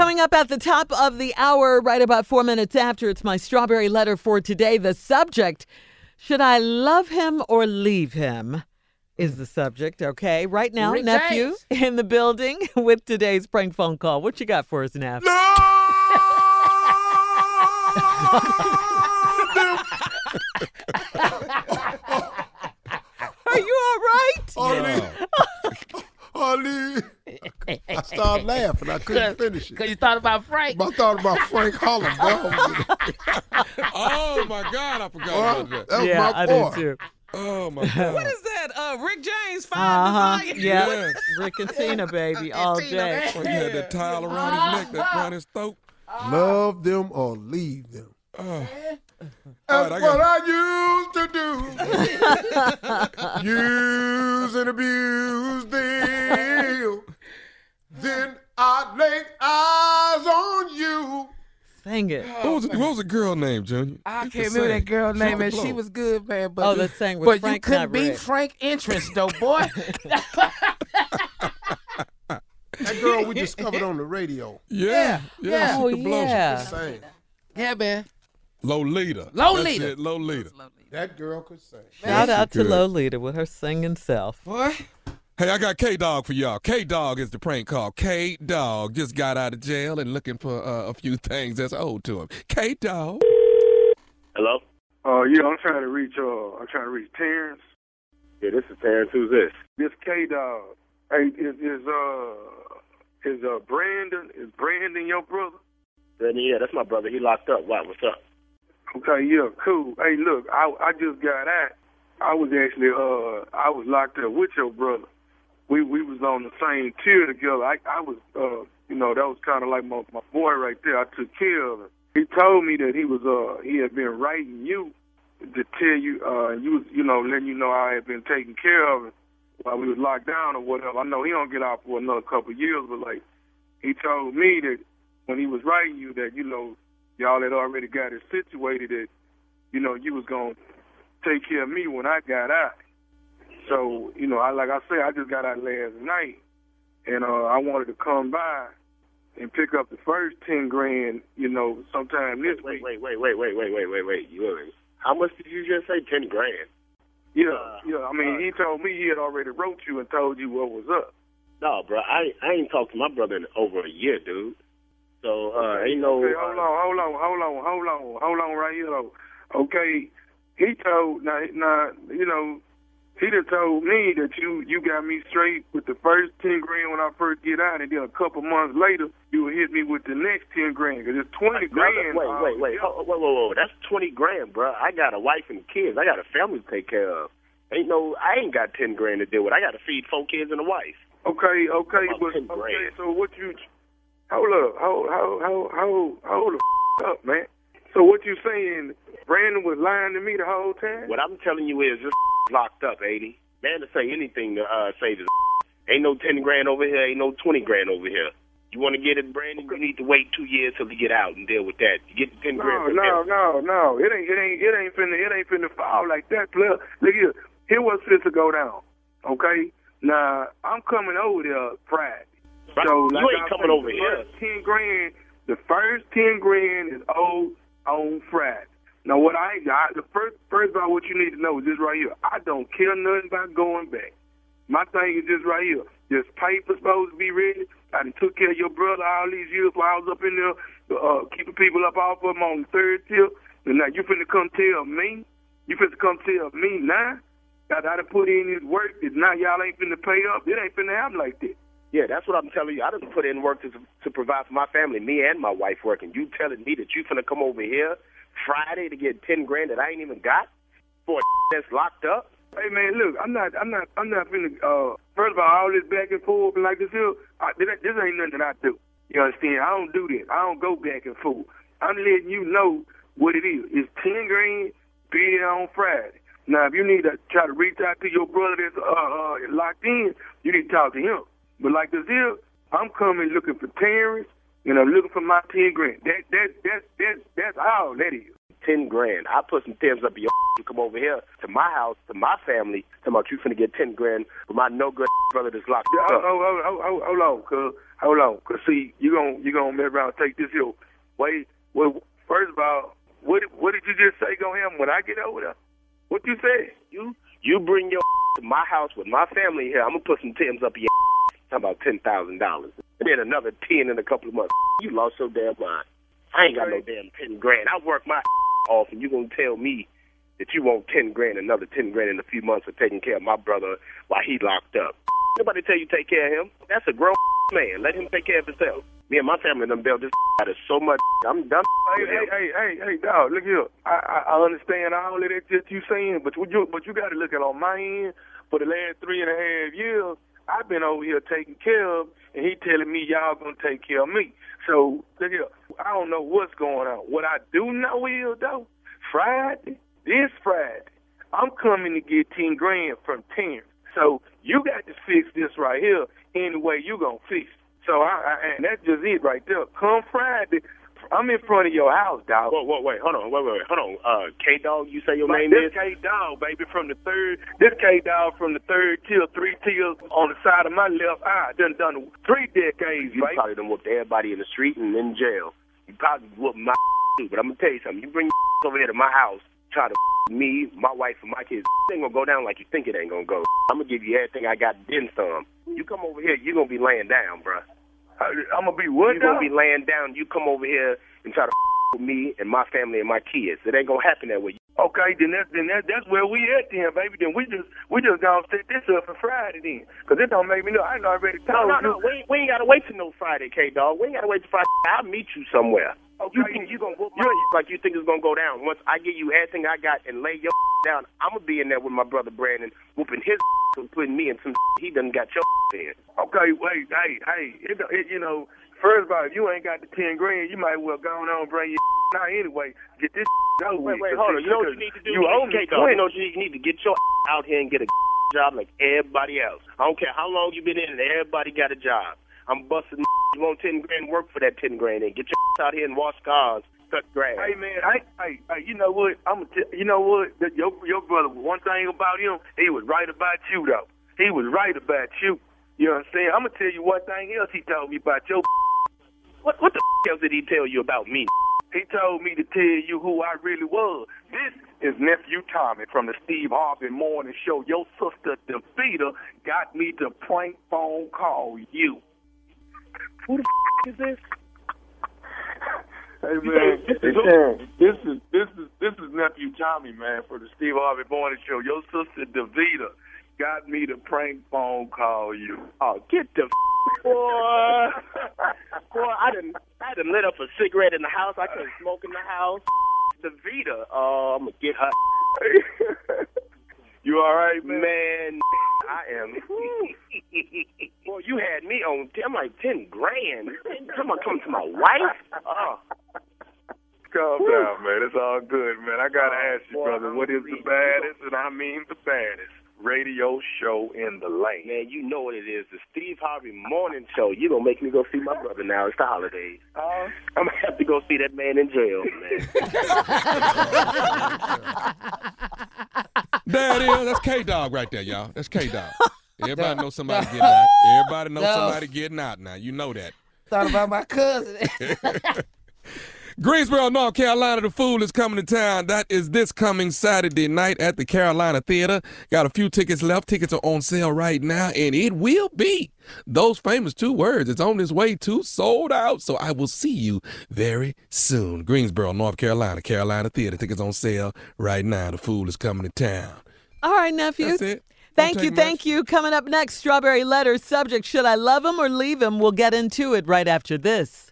Coming up at the top of the hour, right about four minutes after, it's my strawberry letter for today. The subject Should I love him or leave him? Is the subject, okay? Right now, Rick nephew James. in the building with today's prank phone call. What you got for us, Neff? Are you all right? Ali, Ali. I started laughing. I couldn't finish it. Because you thought about Frank. I thought about Frank Holland, bro. Oh my God, I forgot Boy, about uh-huh. that. that was yeah, my I boy. do too. Oh my God. What is that? Uh, Rick James, Uh Fire huh. Desire. Yeah. Yes. Rick and Tina, baby, all Tina, day. When he had that towel around his neck, that uh-huh. around his throat. Uh-huh. Love them or leave them. Oh. That's All right, I what got- I used to do. Use and abuse Sing it. What was, the, what was the girl name, Junior? I You can't can remember sing. that girl name, can and she was good, man. But Oh, that sang with but you Frank, couldn't not beat Rick. Frank entrance, though, boy. That girl we discovered on the radio. Yeah, Yeah, yeah. yeah. She Oh, could yeah. Sang. yeah, man. Lolita. Lolita. That's it, Lolita. That girl could sing. Shout Yes, out to could. Lolita with her singing self. Boy. Hey, I got K Dogg for y'all. K Dogg is the prank call. K Dogg just got out of jail and looking for uh, a few things that's owed to him. K Dogg. Hello? Uh, yeah, I'm trying to reach. Uh, I'm trying to reach Terrence. Yeah, this is Terrence. Who's this? This K Dogg. Hey, is is uh is uh Brandon is Brandon your brother? Brandon, yeah, that's my brother. He locked up. Why? What's up? Okay, yeah, cool. Hey, look, I I just got out. I was actually uh I was locked up with your brother. We we was on the same tier together. I I was uh you know that was kind of like my my boy right there. I took care of him. He told me that he was uh he had been writing you to tell you uh you you know letting you know I had been taking care of him while we was locked down or whatever. I know he don't get out for another couple of years, but like he told me that when he was writing you that you know y'all had already got it situated that you know you was gonna take care of me when I got out. So you know, I like I said, I just got out last night, and uh, I wanted to come by and pick up the first ten grand. You know, sometime this Wait, week. wait, wait, wait, wait, wait, wait, wait, wait. Wait. How much did you just say? Ten grand. Yeah, Uh, yeah. I mean, he told me he had already wrote you and told you what was up. No, bro. I I ain't talked to my brother in over a year, dude. So uh, ain't no. Okay, hold on, hold on, hold on, hold on, hold on, right here though. Okay, he told now, now you know, he done told me that you you got me straight with the first ten grand when I first get out, and then a couple months later you would hit me with the next ten grand because it's twenty grand. Wait, uh, wait, wait, wait, wait, wait, wait. That's twenty grand, bro. I got a wife and kids. I got a family to take care of. Ain't no. I ain't got ten grand to deal with. I got to feed four kids and a wife. Okay, okay, About but okay. So what you? Hold up, hold, hold, hold, hold, hold the f- up, man. So what you saying? Brandon was lying to me the whole time. What I'm telling you is this locked up, 80. Man to say anything to uh, say this. Ain't no 10 grand over here, ain't no 20 grand over here. You want to get it, Brandon? You need to wait two years till you get out and deal with that. You get the 10 No, grand from no, him. no, no. It ain't, it ain't, it ain't finna, it ain't finna fall like that, player. Look here, here was fit to go down. Okay, now I'm coming over there Friday. Right. So You ain't I coming say, over here. First ten grand, the first ten grand is owed on Friday. Now what I, I the first first about what you need to know is this right here. I don't care nothing about going back. My thing is this right here. This paper supposed to be ready. I took care of your brother all these years while I was up in there uh, keeping people up off of him on the third tier. And now you finna come tell me? You finna come tell me now that I done put in this work that now y'all ain't finna pay up? It ain't finna happen like that. Yeah, that's what I'm telling you. I done put in work to to provide for my family, me and my wife working. You telling me that you finna come over here Friday to get 10 grand that I ain't even got for that's locked up? Hey man, look, I'm not, I'm not, I'm not finna. Uh, first of all, all this back and forth and like this here, I, this, ain't nothing that I do. You understand? I don't do this. I don't go back and forth. I'm letting you know what it is. It's ten grand. Be on Friday. Now, if you need to try to reach out to your brother that's uh, uh, locked in, you need to talk to him. But like this here, I'm coming looking for Terrence, and I'm looking for my ten grand. That that that that that's all that is. ten grand. I put some Tim's up your to come over here to my house, to my family, talking about you finna get ten grand for my no good brother that's locked up. hold, hold, hold, hold, hold on, cuz. Hold on, cuz see, you gon' you gonna mess around take this here. Wait, well, first of all, what what did you just say on him when I get over there? What you say? You you bring your to my house with my family here. I'm gonna put some Tim's up your talking about ten thousand dollars. And then another ten in a couple of months. You lost your damn mind. I ain't got no damn ten grand. I work my off and you gonna tell me that you want ten grand, another ten grand in a few months for taking care of my brother while he locked up. Nobody tell you take care of him. That's a grown man. Let him take care of himself. Me and my family done built this out of so much. I'm done. Hey, hey, hey, hey, hey, dog, look here. I, I, I understand all of that that you saying, but you but you got to look at on my end. For the last three and a half years, I've been over here taking care of, and he telling me y'all gonna take care of me. So look here, I don't know what's going on. What I do know is though, Friday, this Friday, I'm coming to get ten grand from Terrence. So you got to fix this right here any way you gonna fix. So I, I and that's just it right there. Come Friday, I'm in front of your house, dog. Whoa, whoa, wait, hold on, wait, wait, wait, hold on. Uh, K Dogg, you say your Like, name this is? This K Dogg, baby, from the third. This K Dogg from the third tier, three tiers on the side of my left eye. Done done three decades, You baby. probably done whooped everybody in the street and in jail. You probably whooped my too, but I'm gonna tell you something. You bring your over here to my house, try to me, my wife, and my kids. It ain't gonna go down like you think it ain't gonna go. I'm gonna give you everything I got, then some. You come over here, you gonna be laying down, bruh. I'm gonna be what? You gonna be laying down. You come over here and try to with me and my family and my kids. It ain't gonna happen that way. Okay, then that's then that, that's where we at then, baby. Then we just we just gonna set this up for Friday then, cause it don't make me know. I done already No, told no, you. no. We ain't, we ain't gotta wait till no Friday, K Dogg. We ain't gotta wait till Friday. I'll meet you somewhere. You Okay. think you gonna whoop my like you think it's gonna go down? Once I get you everything I got and lay your down, I'm gonna be in there with my brother Brandon, whooping his and putting me in some he done got your in. Okay, wait, hey, hey, it, it, you know, first of all, if you ain't got the ten grand, you might well go on and bring your now anyway. Get this over Wait, wait, hold on. You know what you need to do? You owe me You know what you need? To get your out here and get a job like everybody else. I don't care how long you been in it. Everybody got a job. I'm busting. You want ten grand? Work for that ten grand and get your out here and wash cars, cut grass. Hey man, hey, hey, hey, you know what? I'm gonna you know what? Your your brother. One thing about him, he was right about you though. He was right about you. You know what I'm saying? I'm gonna tell you one thing else he told me about your. What what the else did he tell you about me? He told me to tell you who I really was. This is nephew Tommy from the Steve Harvey Morning Show. Your sister Devita got me to prank phone call you. Who the is this? Hey man, this is this is this is nephew Tommy, man, for the Steve Harvey Morning Show. Your sister Davita got me to prank phone call you. Oh, get the boy. boy, I didn't I didn't lit up a cigarette in the house. I couldn't smoke in the house. The Vita. Oh, uh, I'm gonna get her. you all right, man? Man, I am. Boy, you had me on. I'm like ten grand. Come on, come to my wife. Oh, Calm down, man. It's all good, man. I gotta ask you, boy, brother, I'm what is the baddest, and I mean the baddest, radio show in the land? man, you know what it is. The Steve Harvey Morning Show. You gonna make me go see my brother now? It's the holidays. Uh, I'm gonna have to go see that man in jail, man. There it is. That's K Dogg right there, y'all. That's K Dogg. Everybody knows somebody getting out. Everybody knows No. somebody getting out now. You know that. Thought about my cousin. Greensboro, North Carolina, the fool is coming to town. That is this coming Saturday night at the Carolina Theater. Got a few tickets left. Tickets are on sale right now, and it will be those famous two words. It's on its way to sold out. So I will see you very soon. Greensboro, North Carolina, Carolina Theater. Tickets on sale right now. The fool is coming to town. All right, nephew. That's it. Thank you, much. thank you. Coming up next, Strawberry Letter subject Should I love him or leave him? We'll get into it right after this.